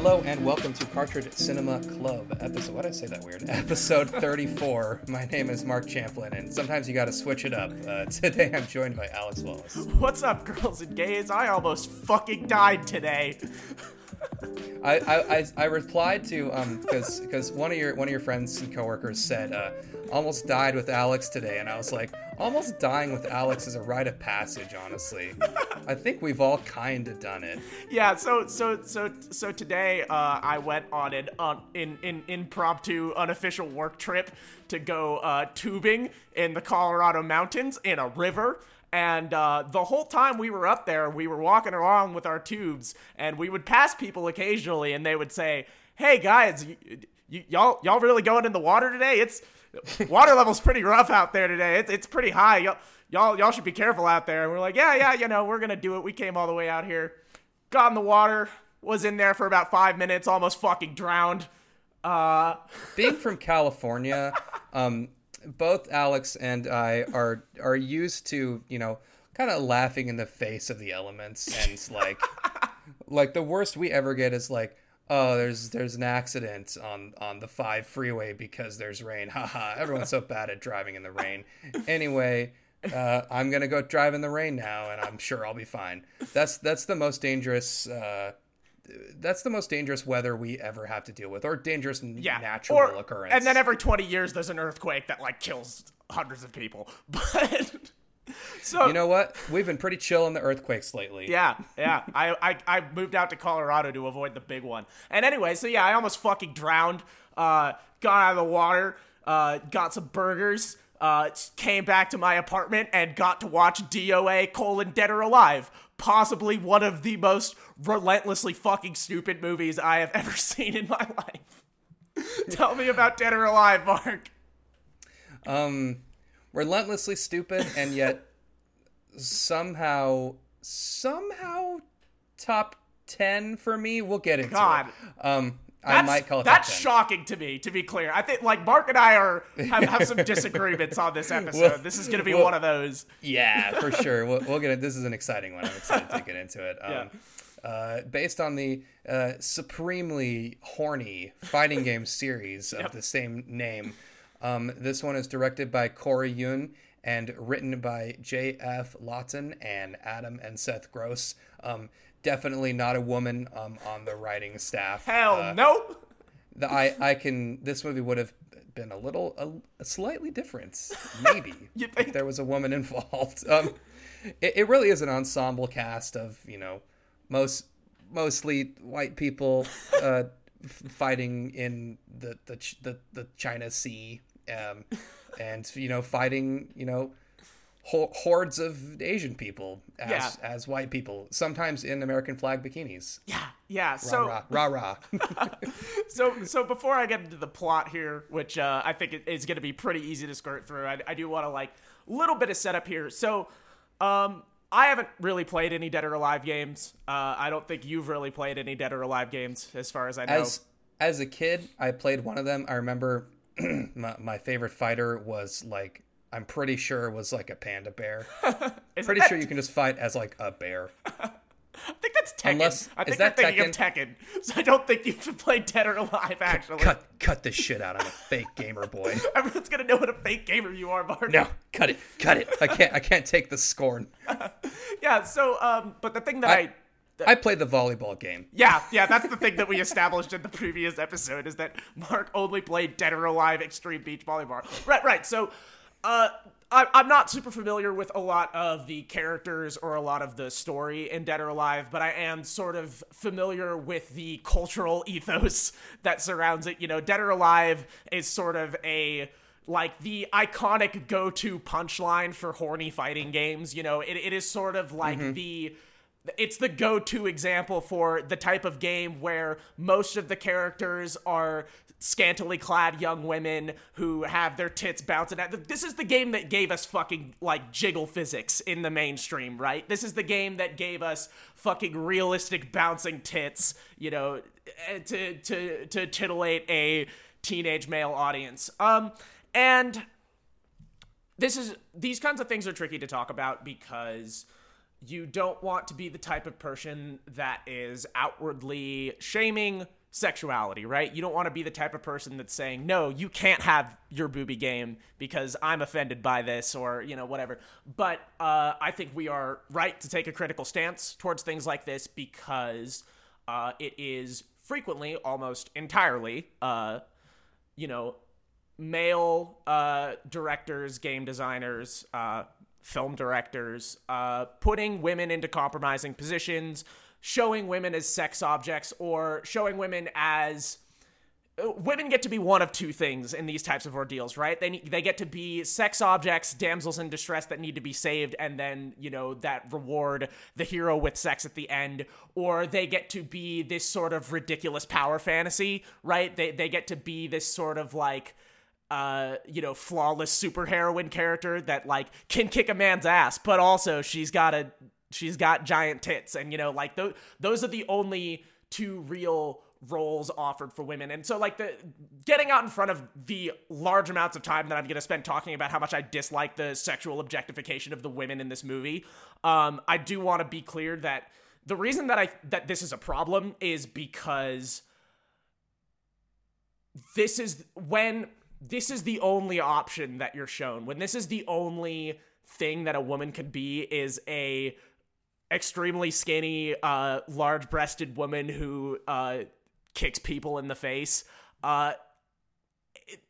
Hello and welcome to Cartridge Cinema Club episode. Why did I say that weird? Episode 34. My name is Mark Champlin, and sometimes you got to switch it up. Uh, today I'm joined by Alex Wallace. What's up, girls and gays? I almost fucking died today. I, I, I, I replied to um because because one of your one of your friends and coworkers said uh, almost died with Alex today, and I was like almost dying with Alex is a rite of passage. Honestly, I think we've all kind of done it. Yeah. So so so so today, uh, I went on an un, in in impromptu unofficial work trip to go uh, tubing in the Colorado mountains in a river. And uh, the whole time we were up there, we were walking along with our tubes, and we would pass people occasionally, and they would say, "Hey guys, y- y- y'all y'all really going in the water today? It's water level's pretty rough out there today. It's it's pretty high. Y'all y'all y'all should be careful out there." And we're like, "Yeah, yeah, you know, we're gonna do it. We came all the way out here, got in the water, was in there for about five minutes, almost fucking drowned." Uh, Being from California, um, both Alex and I are are used to you know kind of laughing in the face of the elements and like like the worst we ever get is like oh there's there's an accident on on the 5 freeway because there's rain. Haha everyone's so bad at driving in the rain. Anyway uh, I'm gonna go drive in the rain now and I'm sure I'll be fine. That's that's the most dangerous uh, that's the most dangerous weather we ever have to deal with or dangerous yeah, natural or, occurrence. And then every twenty years, there's an earthquake that like kills hundreds of people. But so You know what? We've been pretty chill on the earthquakes lately. Yeah, yeah. I, I I moved out to Colorado to avoid the big one. And anyway, so yeah, I almost fucking drowned. Uh, got out of the water. Uh, got some burgers. Uh, came back to my apartment and got to watch DOA colon Dead or Alive. Possibly one of the most relentlessly fucking stupid movies I have ever seen in my life. Tell me about Dead or Alive, Mark. Um, relentlessly stupid and yet somehow somehow top 10 for me. We'll get into God. it. Um, I That's, might call it that. that's shocking to me. To be clear, I think like Mark and I are have, have some disagreements on this episode. Well- this is going to be well- one of those. Yeah, for sure. We'll, we'll get it. This is an exciting one. I'm excited to get into it. Um, Yeah. uh, based on the uh, supremely horny fighting game series of Yep. the same name, um, this one is directed by Corey Yuen and written by J.F. Lawton and Adam and Seth Gross. Um, definitely not a woman um, on the writing staff. Hell Uh, no. the, I I can. This movie would have been a little, a, a slightly different, maybe. If there was a woman involved? Um, it, it really is an ensemble cast of you know, most mostly white people uh, f- fighting in the the Ch- the, the China Sea, um, and you know, fighting you know. ho- Hordes of Asian people as Yeah. as white people, sometimes in American flag bikinis. Yeah, yeah. Rah So rah rah rah. so so before I get into the plot here, which uh, I think is going to be pretty easy to skirt through, I, I do want to like little bit of setup here. So, um, I haven't really played any Dead or Alive games. Uh, I don't think you've really played any Dead or Alive games, as far as I know. as as a kid i played one of them i remember my, my favorite fighter was like i'm pretty sure it was like a panda bear pretty that- sure you can just fight as like a bear I think that's Tekken. Unless- I is think that you're thinking of Tekken. So I don't think you've played Dead or Alive. Actually, cut cut this shit out i'm a fake gamer boy everyone's gonna know what a fake gamer you are, Mark. no cut it cut it i can't i can't take the scorn Yeah. So, um, but the thing that I, I- i played the volleyball game yeah, yeah, that's the thing that we established in the previous episode is that Mark only played Dead or Alive Extreme Beach Volleyball. Right, right. So, uh, I, I'm not super familiar with a lot of the characters or a lot of the story in Dead or Alive, but I am sort of familiar with the cultural ethos that surrounds it. You know, Dead or Alive is sort of a like the iconic go-to punchline for horny fighting games. You know, it, it is sort of like the it's the go-to example for the type of game where most of the characters are scantily clad young women who have their tits bouncing at this is the game that gave us fucking like jiggle physics in the mainstream right? This is the game that gave us fucking realistic bouncing tits you know eh, to to to titillate a teenage male audience. Um and this is these kinds of things are tricky to talk about because you don't want to be the type of person that is outwardly shaming sexuality, right? You don't want to be the type of person that's saying, no, you can't have your booby game because I'm offended by this or, you know, whatever. But uh, I think we are right to take a critical stance towards things like this because uh, it is frequently, almost entirely, uh, you know, male uh, directors, game designers, uh, film directors, uh, putting women into compromising positions, showing women as sex objects, or showing women as uh, women get to be one of two things in these types of ordeals, right? They they get to be sex objects, damsels in distress that need to be saved, and then you know that reward the hero with sex at the end, or they get to be this sort of ridiculous power fantasy, right? They they get to be this sort of like uh, you know, flawless superheroine character that like can kick a man's ass, but also she's got a she's got giant tits, and you know, like those those are the only two real roles offered for women. And so like the getting out in front of the large amounts of time that I'm going to spend talking about how much I dislike the sexual objectification of the women in this movie, um I do want to be clear that the reason that I that this is a problem is because this is when this is the only option that you're shown. When this is the only thing that a woman could be is a extremely skinny uh large-breasted woman who uh kicks people in the face uh it,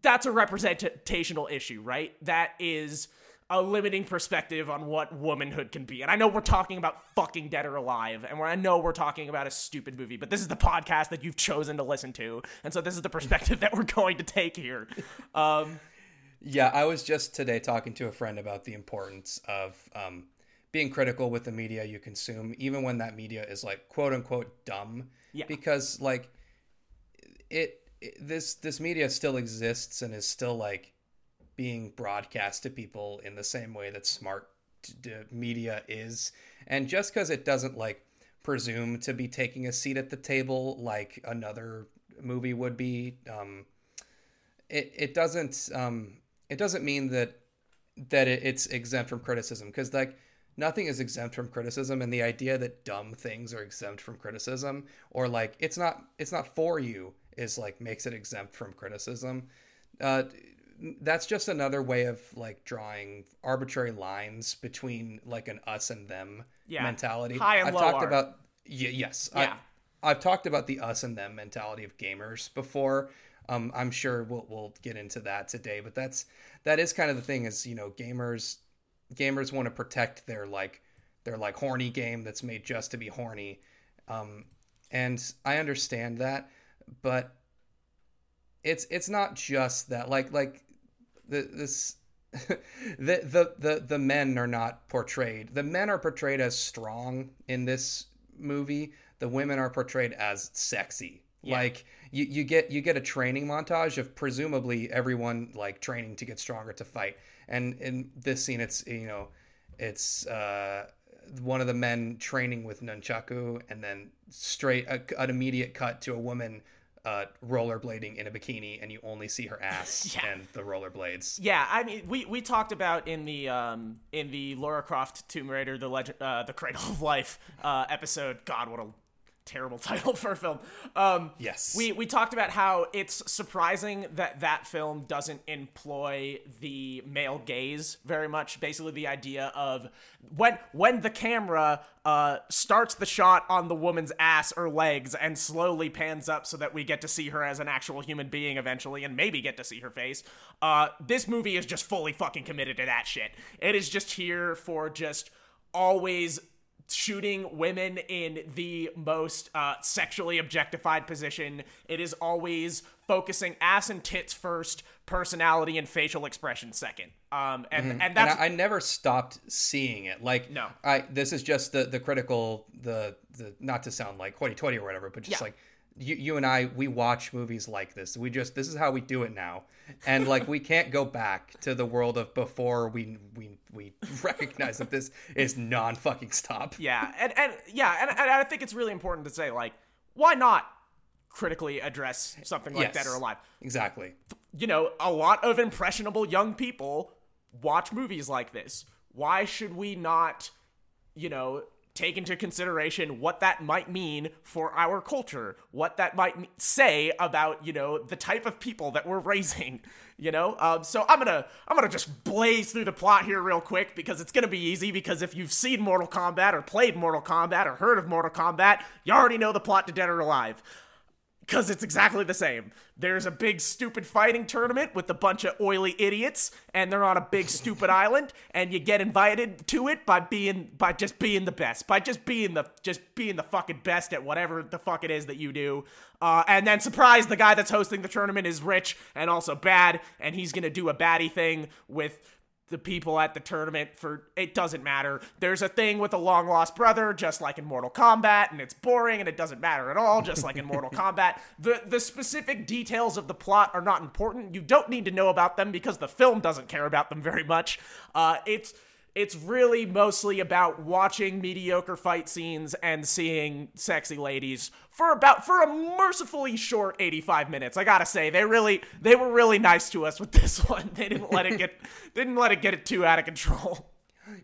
that's a representational issue right? That is a limiting perspective on what womanhood can be. And I know we're talking about fucking Dead or Alive, and I know we're talking about a stupid movie, but this is the podcast that you've chosen to listen to, and so this is the perspective that we're going to take here. Um, yeah, I was just today talking to a friend about the importance of um, being critical with the media you consume, even when that media is like quote unquote dumb. Yeah. Because like it, it this this media still exists and is still like being broadcast to people in the same way that smart media is. And just because it doesn't like presume to be taking a seat at the table like another movie would be, um, it it doesn't um, it doesn't mean that that it, it's exempt from criticism because like nothing is exempt from criticism and the idea that dumb things are exempt from criticism or like it's not it's not for you is like makes it exempt from criticism uh, that's just another way of like drawing arbitrary lines between like an us and them Yeah. mentality. High and I've low talked art. about y- yes, Yeah. I, I've talked about the us and them mentality of gamers before. Um, I'm sure we'll we'll get into that today, but that's that is kind of the thing is you know gamers gamers want to protect their like their like horny game that's made just to be horny, um, and I understand that, but it's it's not just that like like the this the, the the the men are not portrayed. The men are portrayed as strong in this movie. The women are portrayed as sexy. Like you, you get you get a training montage of presumably everyone like training to get stronger to fight. And in this scene it's you know it's uh one of the men training with nunchaku and then straight a, an immediate cut to a woman uh, rollerblading in a bikini and you only see her ass Yeah. and the rollerblades yeah, I mean, we, we talked about in the um, in the Lara Croft Tomb Raider, the legend, uh, the Cradle of Life uh, episode. God, what a terrible title for a film. Um, Yes. we we talked about how it's surprising that that film doesn't employ the male gaze very much. Basically, the idea of when when the camera uh, starts the shot on the woman's ass or legs and slowly pans up so that we get to see her as an actual human being eventually, and maybe get to see her face. Uh, this movie is just fully fucking committed to that shit. It is just here for just always shooting women in the most uh, sexually objectified position. It is always focusing ass and tits first, personality and facial expression second. Um, and and and that's I, I never stopped seeing it. Like, No. I this is just the the critical the the not to sound like hoity-toity or whatever, but just Yeah. like you, you and I we watch movies like this. We just this is how we do it now, and like we can't go back to the world of before we we we recognize that this is non fucking stop. yeah, and and yeah, and, and I think it's really important to say like, why not critically address something like Yes. Dead or Alive? Exactly. you know, a lot of impressionable young people watch movies like this. Why should we not you know, take into consideration what that might mean for our culture, what that might say about, you know, the type of people that we're raising, you know? Um, so I'm gonna, I'm gonna just blaze through the plot here real quick because it's gonna be easy because if you've seen Mortal Kombat or played Mortal Kombat or heard of Mortal Kombat, you already know the plot to Dead or Alive because it's exactly the same. There's a big stupid fighting tournament with a bunch of oily idiots, and they're on a big stupid island, and you get invited to it by being by just being the best, by just being the just being the fucking best at whatever the fuck it is that you do. Uh, and then surprise, the guy that's hosting the tournament is rich and also bad, and he's gonna do a baddie thing with the people at the tournament for it doesn't matter. There's a thing with a long lost brother, just like in Mortal Kombat, and it's boring and it doesn't matter at all, just like in Mortal Kombat. The the specific details of the plot are not important. You don't need to know about them because the film doesn't care about them very much. Uh, it's it's really mostly about watching mediocre fight scenes and seeing sexy ladies for about for a mercifully short 85 minutes. I gotta say, they really they were really nice to us with this one. They didn't let it get didn't let it get it too out of control.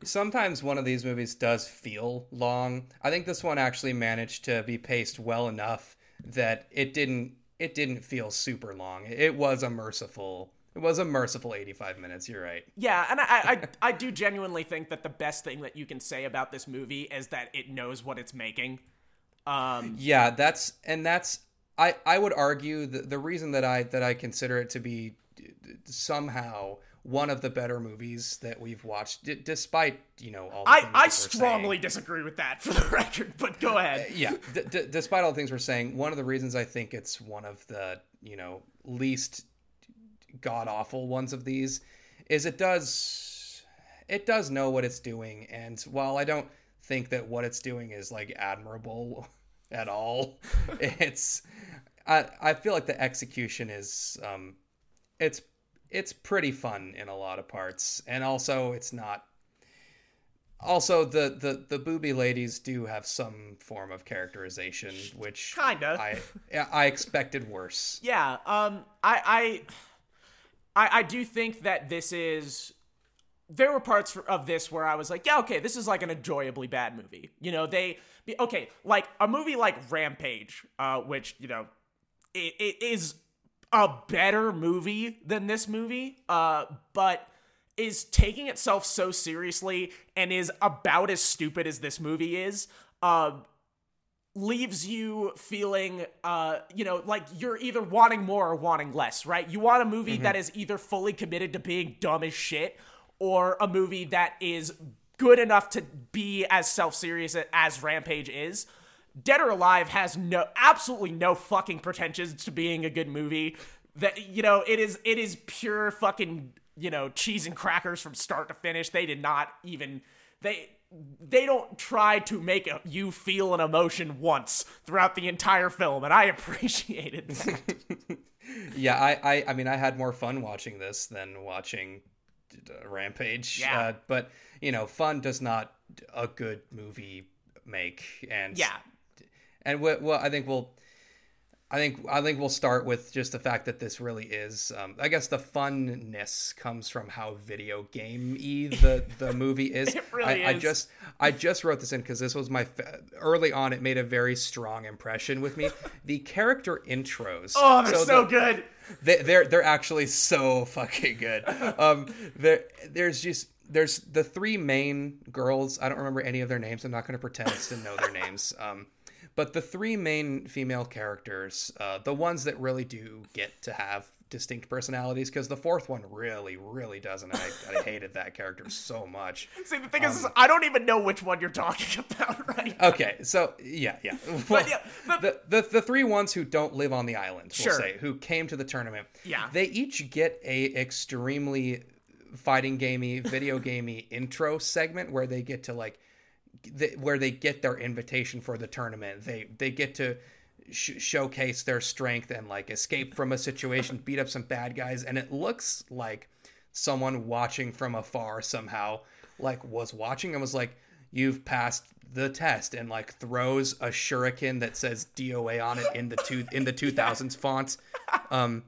Sometimes one of these movies does feel long. I think this one actually managed to be paced well enough that it didn't it didn't feel super long. It was a merciful it was a merciful 85 minutes, you're right. Yeah, and I, I I do genuinely think that the best thing that you can say about this movie is that it knows what it's making. Um, Yeah, that's and that's I I would argue the the reason that I that I consider it to be somehow one of the better movies that we've watched, d- despite you know all. The I I strongly disagree with that for the record, but go ahead. yeah. D- d- despite all the things we're saying, one of the reasons I think it's one of the you know least god awful ones of these is it does it does know what it's doing, and while I don't think that what it's doing is like admirable at all, it's I I feel like the execution is um it's it's pretty fun in a lot of parts, and also it's not. Also, the the the booby ladies do have some form of characterization, which Kinda. I I expected worse. Yeah, um, I, I, I, I do think that this is. There were parts of this where I was like, yeah, okay, this is like an enjoyably bad movie. You know, they, okay, like a movie like Rampage, uh, which you know, it, it is a better movie than this movie, uh, but is taking itself so seriously and is about as stupid as this movie is. Uh, leaves you feeling uh you know like you're either wanting more or wanting less right? You want a movie that is either fully committed to being dumb as shit or a movie that is good enough to be as self-serious as rampage is. Dead or alive has no absolutely no fucking pretensions to being a good movie. That you know it is it is pure fucking you know cheese and crackers from start to finish. They did not even they they don't try to make a, you feel an emotion once throughout the entire film and i appreciated that Yeah, I, I, I mean, I had more fun watching this than watching uh, Rampage. Yeah. Uh, but you know, fun does not a good movie make, and yeah and what, well, I think we'll, I think, I think we'll start with just the fact that this really is. Um, I guess the funness comes from how video game the the movie is. It really I, I just, I just wrote this in because this was my fa- early on. It made a very strong impression with me. The character intros. oh they're so, the- good they, they're they're actually so fucking good. Um, there there's just there's the three main girls. I don't remember any of their names. I'm not going to pretend to know their names. Um, but the three main female characters, uh, the ones that really do get to have distinct personalities, because the fourth one really, really doesn't. I, I hated that character so much. see the thing is, is i don't even know which one you're talking about right Okay, so yeah, yeah. Well, yeah, but- the, the the three ones who don't live on the island, we'll Sure. say, who came to the tournament, Yeah. they each get a extremely fighting gamey, video gamey intro segment where they get to like, where they get their invitation for the tournament. They they get to sh- showcase their strength and like escape from a situation, beat up some bad guys, and it looks like someone watching from afar somehow like was watching and was like you've passed the test and like throws a shuriken that says DOA on it in the two in the 2000s font um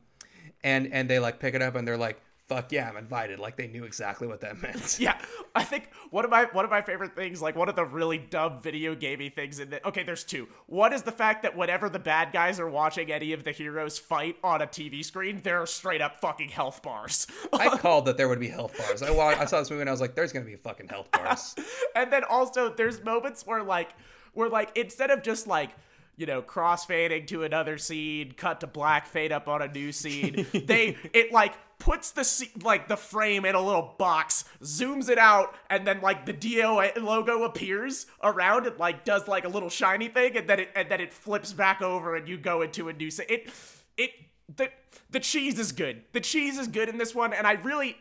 and and they like pick it up and they're like fuck yeah, I'm invited. Like they knew exactly what that meant. Yeah, I think one of my one of my favorite things, like one of the really dumb video gamey things in the okay, there's two. One is the fact that whenever the bad guys are watching any of the heroes fight on a TV screen, there are straight up fucking health bars. I called that there would be health bars. I wa- I saw this movie and I was like, there's gonna be fucking health bars. and then also there's moments where like where like instead of just like you know crossfading to another scene cut to black fade up on a new scene they it like puts the like the frame in a little box zooms it out and then like the DO logo appears around. It like does like a little shiny thing and then it and then it flips back over and you go into a new scene it it the the cheese is good. The cheese is good in this one and I really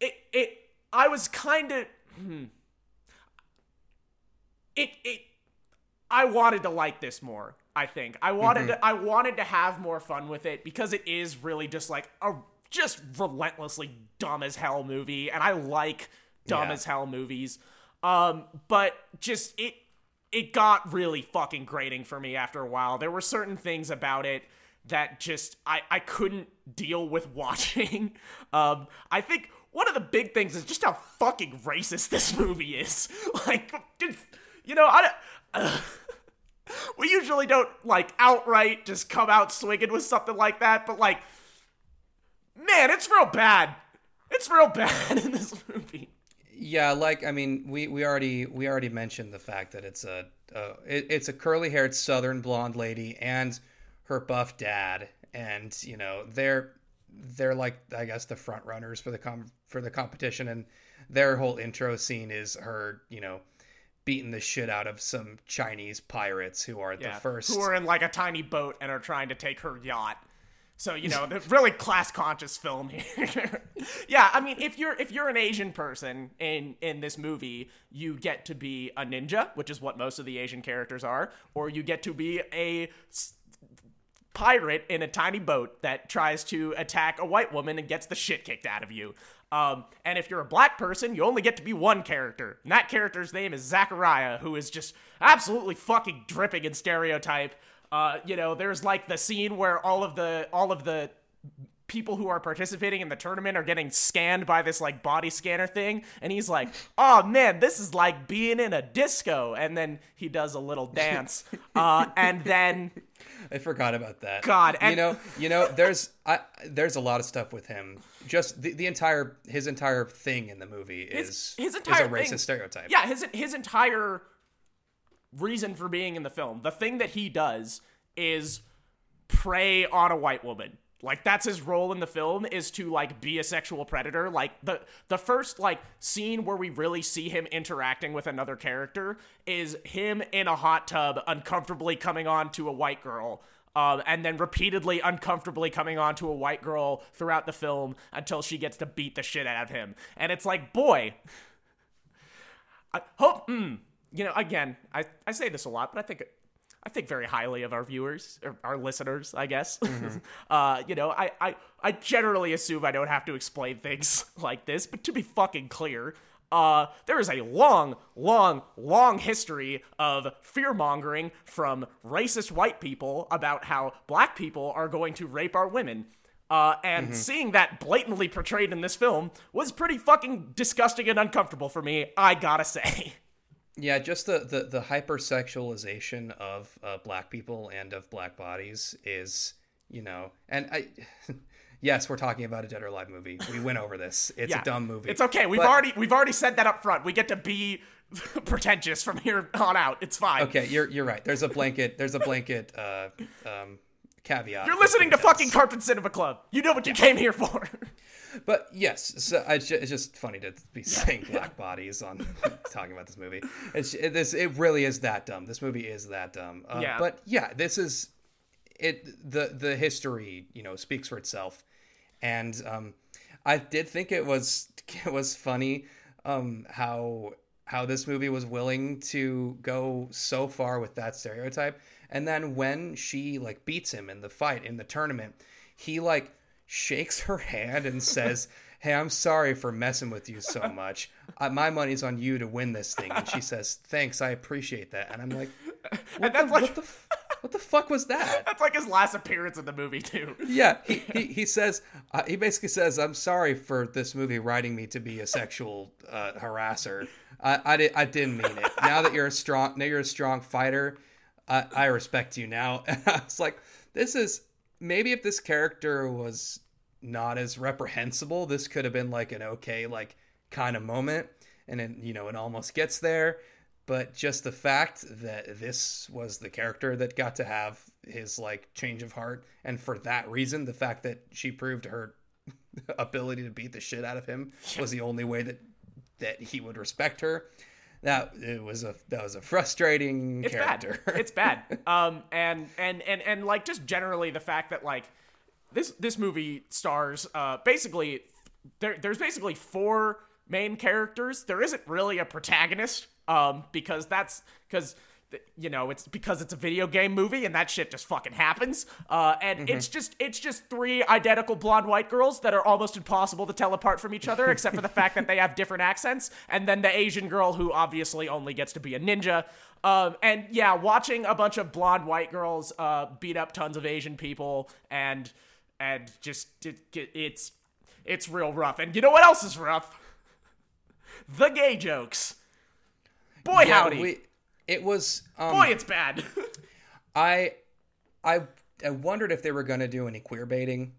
it it I was kind of hmm. it it I wanted to like this more. I think. I wanted mm-hmm. to I wanted to have more fun with it because it is really just like a just relentlessly dumb as hell movie, and I like dumb Yeah. as hell movies. Um, but just it it got really fucking grating for me after a while. There were certain things about it that just I I couldn't deal with watching. Um, I think one of the big things is just how fucking racist this movie is. Like, you know, I don't. we usually don't like outright just come out swinging with something like that, but like, man, it's real bad. It's real bad in this movie. Yeah, like I mean, we, we already we already mentioned the fact that it's a uh, it, it's a curly haired Southern blonde lady and her buff dad, and you know they're they're like I guess the front runners for the com for the competition, and their whole intro scene is her you know beating the shit out of some Chinese pirates who are the first who are in like a tiny boat and are trying to take her yacht. So you know, the really class conscious film here. yeah, I mean, if you're if you're an Asian person in in this movie, you get to be a ninja, which is what most of the Asian characters are, or you get to be a pirate in a tiny boat that tries to attack a white woman and gets the shit kicked out of you. Um, and if you're a black person, you only get to be one character. And that character's name is Zachariah, who is just absolutely fucking dripping in stereotype. Uh, you know, there's like the scene where all of the all of the people who are participating in the tournament are getting scanned by this like body scanner thing and he's like oh man this is like being in a disco and then he does a little dance uh, and then I forgot about that. God, and- you know, you know, there's I there's a lot of stuff with him. Just the, the entire his entire thing in the movie is his entire is a racist thing- stereotype. Yeah, his his entire reason for being in the film, the thing that he does is prey on a white woman. Like that's his role in the film is to like be a sexual predator. Like the the first like scene where we really see him interacting with another character is him in a hot tub uncomfortably coming on to a white girl. Um, and then repeatedly uncomfortably coming on to a white girl throughout the film until she gets to beat the shit out of him. And it's like, boy, I hope, mm, you know, again, I, I say this a lot, but I think I think very highly of our viewers, or our listeners, I guess. uh, you know, I, I I generally assume I don't have to explain things like this, but to be fucking clear, uh, there is a long, long, long history of fear mongering from racist white people about how black people are going to rape our women. Uh, and seeing that blatantly portrayed in this film was pretty fucking disgusting and uncomfortable for me, I gotta say. Yeah, just the the, the hypersexualization of uh, black people and of black bodies is, you know, and I. Yes, we're talking about a Dead or Alive movie. We went over this. It's Yeah. a dumb movie. It's okay. We've But- already we've already said that up front. We get to be pretentious from here on out. It's fine. Okay, you're you're right. There's a blanket. There's a blanket uh, um, caveat. You're listening to fucking Carpet Cinema Club. You know what you came here for. But yes, so I, it's just funny to be saying black bodies on talking about this movie. It's it, this. It really is that dumb. This movie is that dumb. Uh, Yeah. But yeah, this is it. The the history, you know, speaks for itself. And um, I did think it was it was funny um, how how this movie was willing to go so far with that stereotype. And then when she like beats him in the fight in the tournament, he like shakes her hand and says, "Hey, I'm sorry for messing with you so much. Uh, my money's on you to win this thing." And she says, "Thanks, I appreciate that." And I'm like, "What that's the, like- what the f- what the fuck was that? That's like his last appearance in the movie too. Yeah, he, he, he says uh, he basically says, "I'm sorry for this movie writing me to be a sexual uh, harasser. I I, did, I didn't mean it. Now that you're a strong now you're a strong fighter, I, I respect you now." And I was like, "This is maybe if this character was not as reprehensible, this could have been like an okay like kind of moment." And then you know it almost gets there, but just the fact that this was the character that got to have his like change of heart and for that reason the fact that she proved her ability to beat the shit out of him was the only way that that he would respect her that it was a that was a frustrating it's character bad. It's bad. Um, and and and and like just generally the fact that like this this movie stars uh basically there there's basically four main characters. There isn't really a protagonist. Um, because that's because you know it's because it's a video game movie and that shit just fucking happens. Uh, and Mm-hmm. it's just it's just three identical blonde white girls that are almost impossible to tell apart from each other except for the fact that they have different accents. And then the asian girl who obviously only gets to be a ninja. Um, and yeah watching a bunch of blonde white girls uh, beat up tons of asian people and and just it, it's it's real rough. And you know what else is rough? The gay jokes. Boy Yeah, howdy. we- it was um, boy it's bad I I I wondered if they were going to do any queer baiting.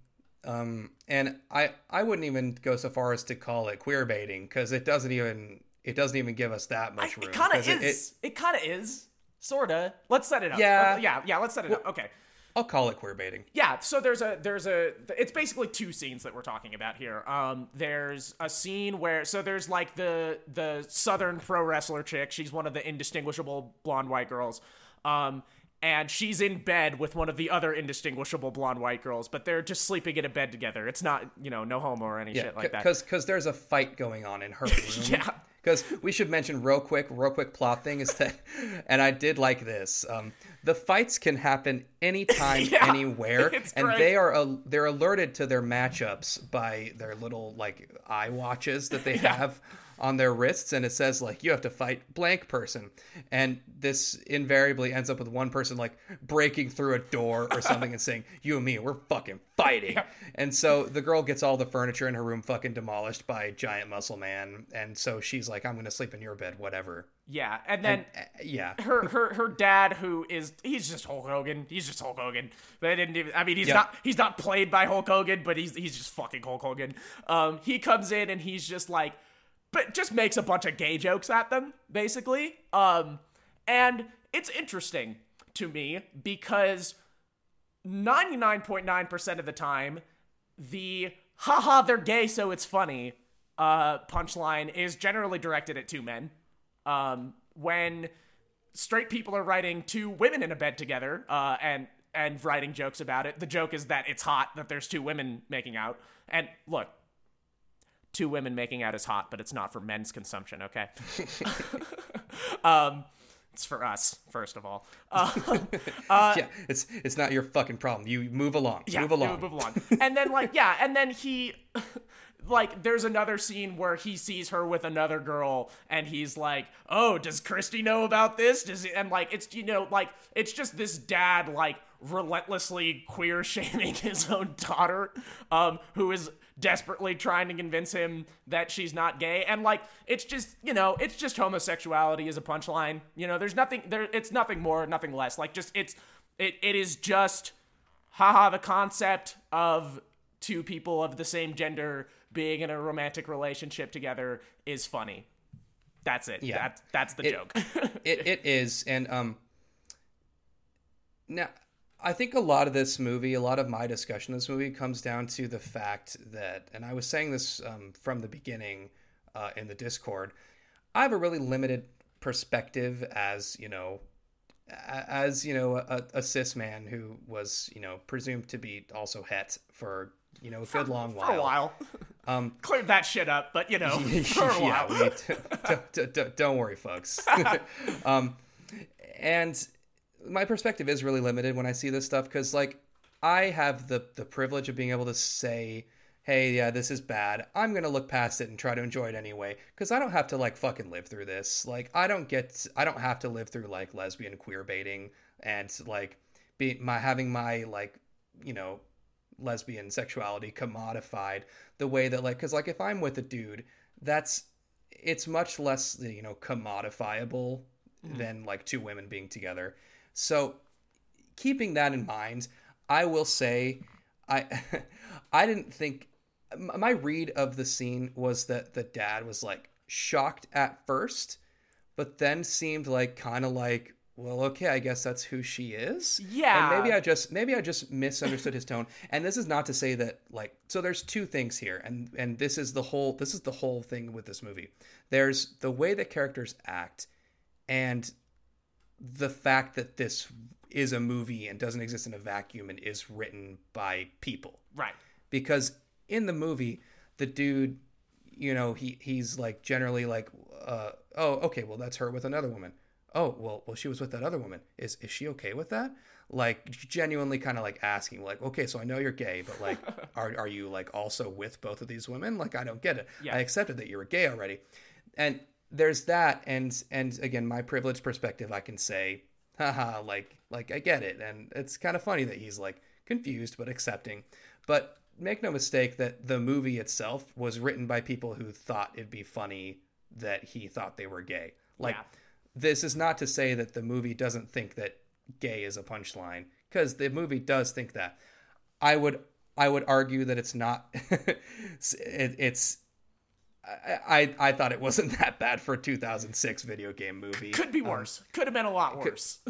Um, and I I wouldn't even go so far as to call it queer baiting because it doesn't even it doesn't even give us that much room. it kind of 'cause it- is it, kind of is sorta let's set it up Yeah. Okay, yeah yeah let's set it up okay I'll call it queer baiting. yeah so there's a there's a it's basically two scenes that we're talking about here um there's a scene where so there's like the the southern pro wrestler chick she's one of the indistinguishable blonde white girls um and she's in bed with one of the other indistinguishable blonde white girls but they're just sleeping in a bed together it's not you know no homo or any Yeah, shit like that because because there's a fight going on in her room. Yeah. Because we should mention real quick, real quick plot thing is that, and I did like this. Um, the fights can happen anytime, Yeah, anywhere, and great. they are uh, they're alerted to their matchups by their little like eye watches that they have on their wrists, and it says like you have to fight blank person, and this invariably ends up with one person like breaking through a door or something and saying, "You and me, we're fucking fighting," and so the girl gets all the furniture in her room fucking demolished by giant muscle man, and so she's like, "I'm gonna sleep in your bed, whatever." yeah and then Uh, yeah, her her her dad who is he's just Hulk Hogan. He's just Hulk Hogan. They didn't even I mean he's Yep. not he's not played by Hulk Hogan, but he's he's just fucking Hulk Hogan. Um he comes in and he's just like but just makes a bunch of gay jokes at them basically. Um and it's interesting to me because 99.9% of the time the haha they're gay so it's funny uh punchline is generally directed at two men um, when straight people are writing two women in a bed together uh, and and writing jokes about it. The joke is that it's hot that there's two women making out. And look, two women making out is hot, but it's not for men's consumption. Okay. um, it's for us, first of all. Uh, yeah, it's it's not your fucking problem. You move along, yeah, move along. Move along. and then like yeah, and then he like there's another scene where he sees her with another girl and he's like, "Oh, does Christie know about this?" Does he, and like it's you know like it's just this dad like relentlessly queer shaming his own daughter um who is desperately trying to convince him that she's not gay. And like it's just you know it's just homosexuality as a punchline. You know there's nothing there it's nothing more nothing less. Like just it's it, it is just haha the concept of two people of the same gender being in a romantic relationship together is funny. That's it. Yeah. that, that's the It- joke. it, it is. And um now i think a lot of this movie a lot of my discussion of this movie comes down to the fact that and i was saying this um, from the beginning uh, in the discord i have a really limited perspective as you know as you know a, a cis man who was you know presumed to be also het for you know a good long for a while. Um, cleared that shit up but you know for a yeah, while. we, d- d- d- don't worry, folks. um, and my perspective is really limited when I see this stuff because, like, I have the the privilege of being able to say, "Hey, yeah, this is bad. I'm gonna look past it and try to enjoy it anyway." Because I don't have to like fucking live through this. Like, I don't get, I don't have to live through like lesbian queer baiting and like be my having my like you know lesbian sexuality commodified the way that like because like if i'm with a dude that's it's much less you know commodifiable mm. than like two women being together so keeping that in mind i will say i i didn't think my read of the scene was that the dad was like shocked at first but then seemed like kind of like well okay i guess that's who she is. Yeah. and maybe i just maybe i just misunderstood his tone. And this is not to say that like so there's two things here and and this is the whole this is the whole thing with this movie. There's the way that characters act and the fact that this is a movie and doesn't exist in a vacuum and is written by people. Right. because in the movie the dude you know he he's like generally like uh oh okay well that's her with another woman. Oh well well she was with that other woman. Is is she okay with that? Like genuinely kind of like asking like okay so i know you're gay but like are, are you like also with both of these women? Like i don't get it. Yeah. i accepted that you were gay already. And there's that and and again my privileged perspective i can say haha like like i get it. And it's kind of funny that he's like confused but accepting. But make no mistake that the movie itself was written by people who thought it'd be funny that he thought they were gay. Like Yeah. this is not to say that the movie doesn't think that gay is a punchline because the movie does think that. I would i would argue that it's not it, it's I, I I thought it wasn't that bad for a 2006 video game movie. Could be um, worse. Could have been a lot worse.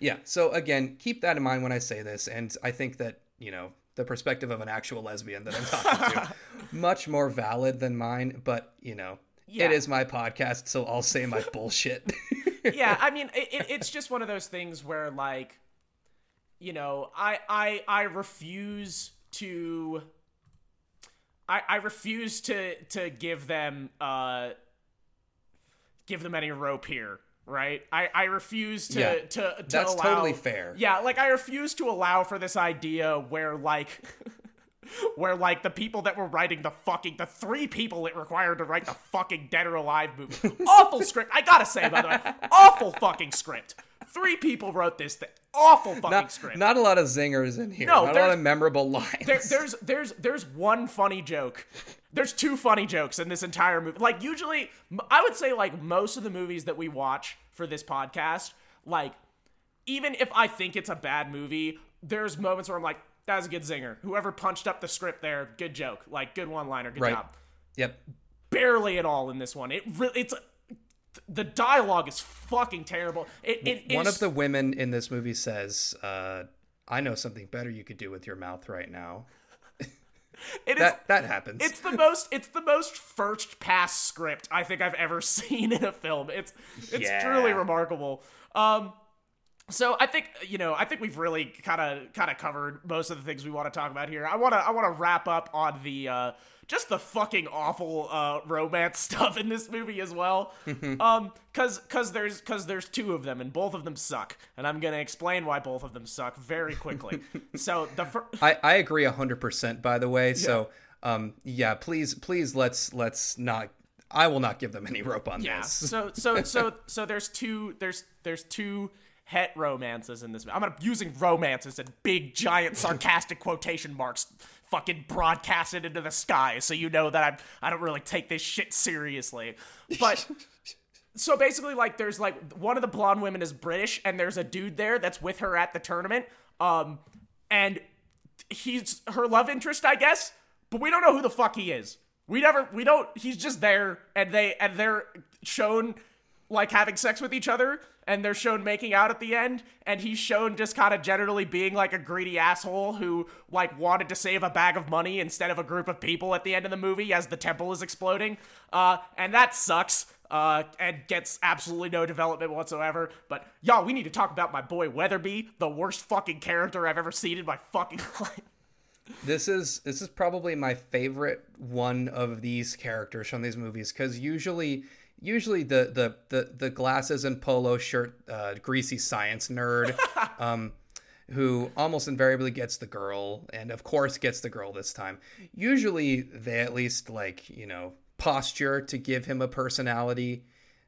Yeah. So again, keep that in mind when I say this, and I think that you know the perspective of an actual lesbian that I'm talking to much more valid than mine. But you know, Yeah. it is my podcast, so I'll say my bullshit. yeah, I mean, it, it's just one of those things where, like, you know, I I I refuse to. I, I refuse to to give them uh give them any rope here, right? I, I refuse to Yeah, to, to that's allow, totally fair. Yeah, like I refuse to allow for this idea where like where like the people that were writing the fucking the three people it required to write the fucking Dead or Alive movie. awful script. I gotta say by the way, awful fucking script. Three people wrote this thing. Awful fucking not, script. not a lot of zingers in here. No, not a lot of memorable lines. there, there's there's there's one funny joke. There's two funny jokes in this entire movie. Like usually, I would say like most of the movies that we watch for this podcast, like even if I think it's a bad movie, there's moments where I'm like, that was a good zinger. Whoever punched up the script there, good joke, like good one liner, good Right. job. yep. Barely at all in this one. It really it's the dialogue is fucking terrible. It, it One is- of the women in this movie says, uh, "I know something better you could do with your mouth right now." it is That that happens. It's the most it's the most first pass script I think I've ever seen in a film. It's it's Yeah. truly remarkable. Um so I think you know I think we've really kind of kind of covered most of the things we want to talk about here. I want to I want to wrap up on the uh just the fucking awful uh romance stuff in this movie as well. um cuz cuz there's cuz there's two of them and both of them suck. And I'm going to explain why both of them suck very quickly. so the fir- I, I agree hundred percent. By the way, so um, yeah, please, please, let's let's not. I will not give them any rope on Yeah. this. So so so so there's two there's there's two het romances in this. I'm gonna using romances in big giant sarcastic quotation marks fucking broadcasted into the sky so you know that I'm I don't really take this shit seriously. But so basically like there's like one of the blonde women is British and there's a dude there that's with her at the tournament. Um and he's her love interest, I guess, but we don't know who the fuck he is. We never we don't he's just there and they and they're shown like having sex with each other and they're shown making out at the end and he's shown just kind of generally being like a greedy asshole who like wanted to save a bag of money instead of a group of people at the end of the movie as the temple is exploding. Uh and that sucks uh and gets absolutely no development whatsoever. But y'all we need to talk about my boy weatherby the worst fucking character i've ever seen in my fucking life. This is this is probably my favorite one of these characters from these movies because usually usually the, the the the glasses and polo shirt uh, greasy science nerd um, who almost invariably gets the girl and of course gets the girl this time. Usually they at least like you know posture to give him a personality.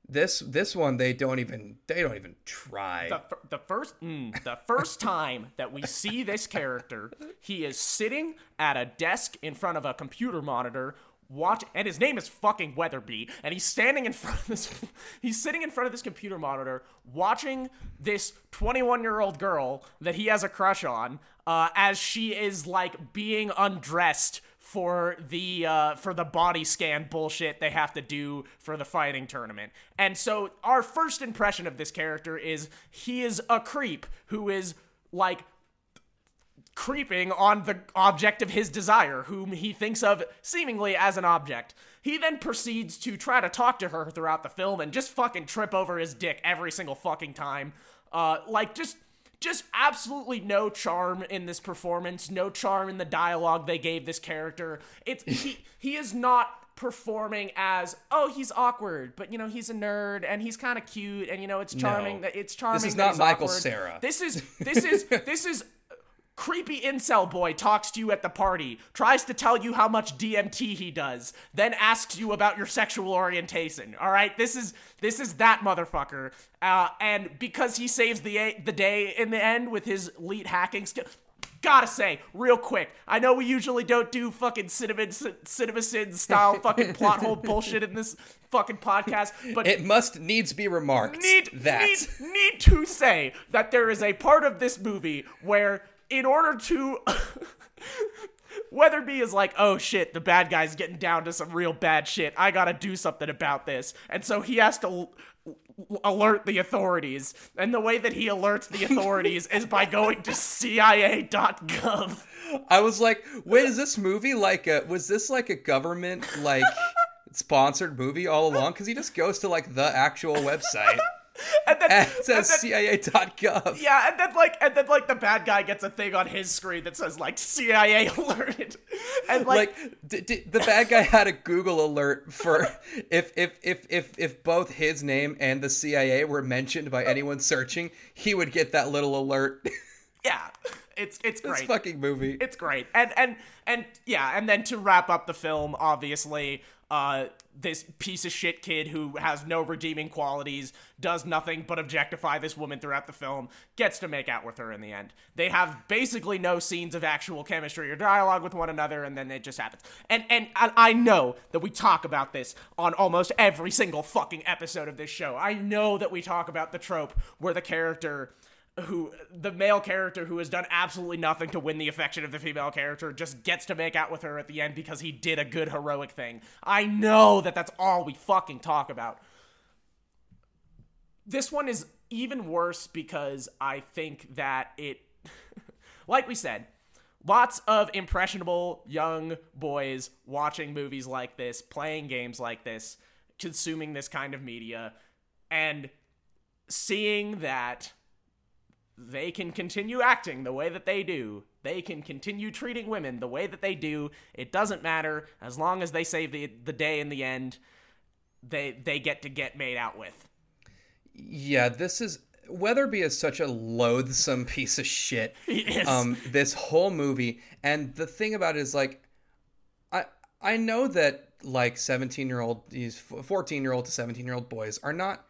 This this one they don't even they don't even try. the, the first mm, the first time that we see this character, he is sitting at a desk in front of a computer monitor. Watch, and his name is fucking Weatherby, and he's standing in front of this. He's sitting in front of this computer monitor, watching this 21 year old girl that he has a crush on, uh, as she is like being undressed for the uh, for the body scan bullshit they have to do for the fighting tournament. And so our first impression of this character is he is a creep who is like creeping on the object of his desire, whom he thinks of seemingly as an object. He then proceeds to try to talk to her throughout the film and just fucking trip over his dick every single fucking time. Uh, like just just absolutely no charm in this performance, no charm in the dialogue they gave this character. It's he he is not performing as oh he's awkward but you know he's a nerd and he's kind of cute and you know it's charming No. that it's charming This is not Michael awkward. Cera. this is this is this is creepy incel boy talks to you at the party tries to tell you how much DMT he does then asks you about your sexual orientation. All right? This is this is that motherfucker. Uh, and because he saves the the day in the end with his elite hacking skill Gotta say, real quick, I know we usually don't do fucking cinnamon, cinema sin style fucking plot hole bullshit in this fucking podcast, but it must needs be remarked need that need need to say that there is a part of this movie where in order to Weatherby is like, oh shit, the bad guy's getting down to some real bad shit. I gotta do something about this. And so he has to l- l- alert the authorities. And the way that he alerts the authorities is by going to CIA.gov. I was like, wait, is this movie like a was this like a government like sponsored movie all along? Because he just goes to like the actual website And then, it says and then- CIA.gov. Yeah, and then like and then like the bad guy gets a thing on his screen that says like CIA alerted. And like, like d- d- the bad guy had a Google alert for if if if if if both his name and the CIA were mentioned by anyone searching, he would get that little alert. yeah. It's it's this great. fucking movie. It's great. And and and yeah, and then to wrap up the film, obviously, uh this piece of shit kid who has no redeeming qualities, does nothing but objectify this woman throughout the film, gets to make out with her in the end. They have basically no scenes of actual chemistry or dialogue with one another, and then it just happens. And and I, I know that we talk about this on almost every single fucking episode of this show. I know that we talk about the trope where the character who the male character who has done absolutely nothing to win the affection of the female character just gets to make out with her at the end because he did a good heroic thing. I know that that's all we fucking talk about. This one is even worse because I think that it like we said, lots of impressionable young boys watching movies like this, playing games like this, consuming this kind of media and seeing that they can continue acting the way that they do. They can continue treating women the way that they do. It doesn't matter as long as they save the the day in the end. They they get to get made out with. Yeah, this is Weatherby is such a loathsome piece of shit. Um, this whole movie, and the thing about it is like, I I know that like seventeen year old, these fourteen year old to seventeen year old boys are not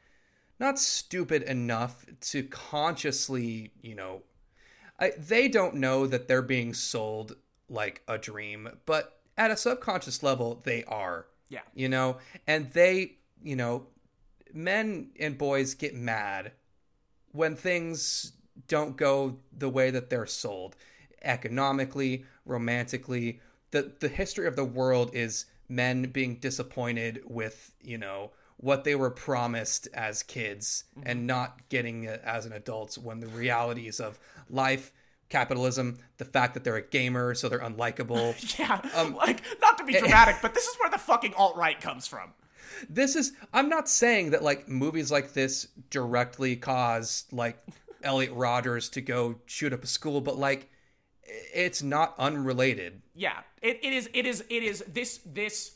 not stupid enough to consciously, you know, I, they don't know that they're being sold like a dream, but at a subconscious level, they are. Yeah. You know, and they, you know, men and boys get mad when things don't go the way that they're sold economically, romantically. The the history of the world is men being disappointed with, you know, what they were promised as kids mm-hmm. and not getting it as an adult when the realities of life capitalism the fact that they're a gamer so they're unlikable Yeah, um, like not to be eh, eh. dramatic, but this is where the fucking alt right comes from. this is i'm not saying that like movies like this directly cause like elliot rogers to go shoot up a school but like it's not unrelated Yeah, it, it is. It is. It is. This this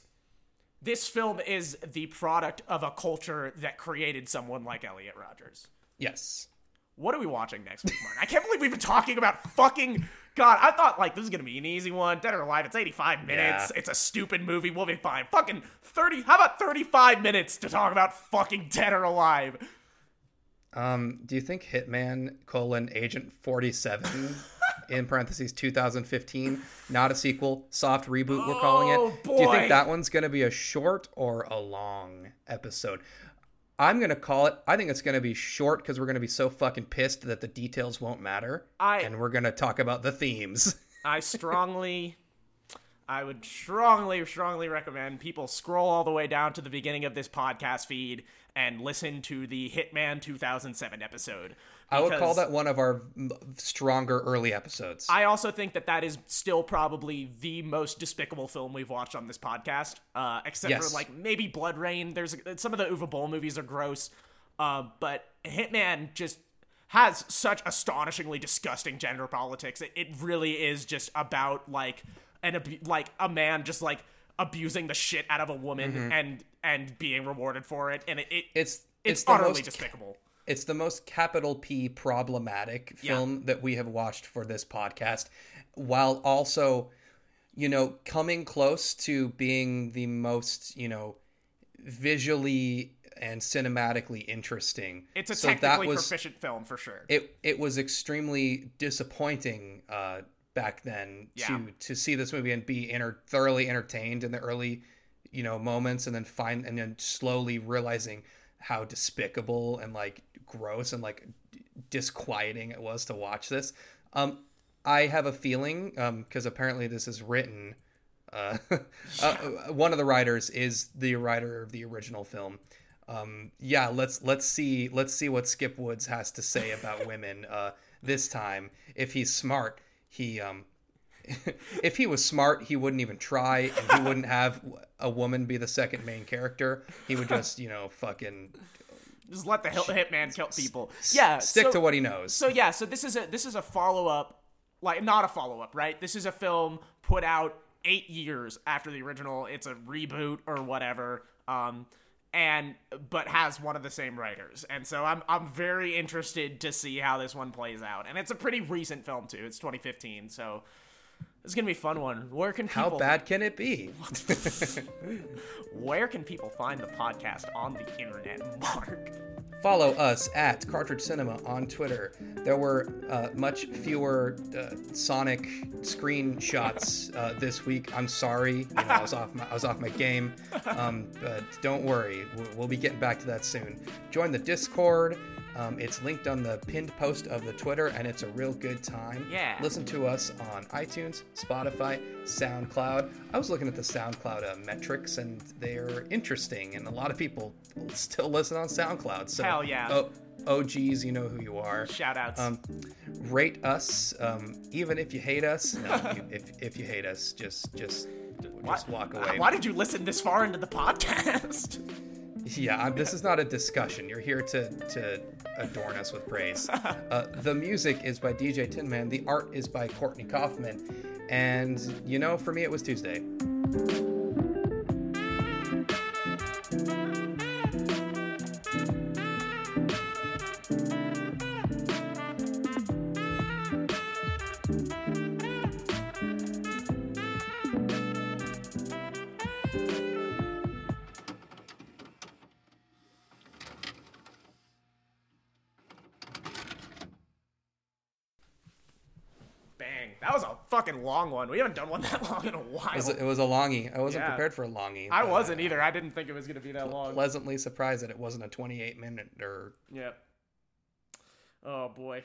this film is the product of a culture that created someone like Elliot Rogers. yes What are we watching next week, Mark? I can't believe we've been talking about fucking God, I thought like this is gonna be an easy one. Dead or Alive, it's 85 minutes. Yeah. It's a stupid movie. We'll be fine. Fucking 30. How about 35 minutes to talk about fucking Dead or Alive? Um, do you think Hitman colon Agent Forty Seven in parentheses 2015 not a sequel soft reboot we're calling Oh, it? Do you think that one's gonna be a short or a long episode? I'm gonna call it. I think it's gonna be short because we're gonna be so fucking pissed that the details won't matter, I- and we're gonna talk about the themes. I strongly, I would strongly, strongly recommend people scroll all the way down to the beginning of this podcast feed and listen to the Hitman 2007 episode. I would call that one of our stronger early episodes. I also think that that is still probably the most despicable film we've watched on this podcast, uh, except Yes. for like maybe BloodRayne. There's some of the Uwe Boll movies are gross, uh, but Hitman just has such astonishingly disgusting gender politics. It, it really is just about like an abu- like a man just like abusing the shit out of a woman and and being rewarded for it, and it, it Mm-hmm. it's it's, it's utterly most despicable. it's the most capital P problematic Yeah. film that we have watched for this podcast, while also, you know, coming close to being the most, you know, visually and cinematically interesting. It's a So technically that was, proficient film for sure. It it was extremely disappointing uh, back then Yeah. to to see this movie and be enter- thoroughly entertained in the early, you know, moments, and then find and then slowly realizing how despicable and like gross and like disquieting it was to watch this. Um, I have a feeling um because apparently this is written. Uh, uh, one of the writers is the writer of the original film. Um, yeah, let's let's see let's see what Skip Woods has to say about women uh, this time. If he's smart, he um, if he was smart, he wouldn't even try, and he wouldn't have a woman be the second main character. He would just you know fucking Just let the hit- hitman kill people. Yeah, stick so, to what he knows. So yeah, so this is a this is a follow up, like not a follow up, right? This is a film put out eight years after the original. It's a reboot or whatever, um, and but has one of the same writers. And so I'm I'm very interested to see how this one plays out. And it's a pretty recent film too. It's 2015, so. It's gonna be a fun one. Where can people How bad can it be? Where can people find the podcast on the internet, Mark? Follow us at Cartridge Cinema on Twitter. There were uh, much fewer uh, Sonic screenshots uh, this week. I'm sorry, you know, I was off my, I was off my game, um, but don't worry, we'll, we'll be getting back to that soon. Join the Discord. Um, it's linked on the pinned post of the Twitter, and it's a real good time. Yeah. Listen to us on iTunes, Spotify, SoundCloud. I was looking at the SoundCloud uh, metrics, and they're interesting, and a lot of people still listen on SoundCloud. So, Hell yeah. Oh, OGs, you know who you are. Shout outs. Um, rate us, um, even if you hate us. No, you, if if you hate us, just just just walk away. Why did you listen this far into the podcast? Yeah, I'm, this is not a discussion. You're here to to adorn us with praise. Uh, the music is by DJ Tinman. The art is by Courtney Kaufman. And you know, for me, it was Tuesday. One. We haven't done one that long in a while. It was, it was a longie. I wasn't Yeah. prepared for a longie. I wasn't either. I didn't think it was going to be that long. Pleasantly surprised that it wasn't a 28 minute or Yep. Oh boy.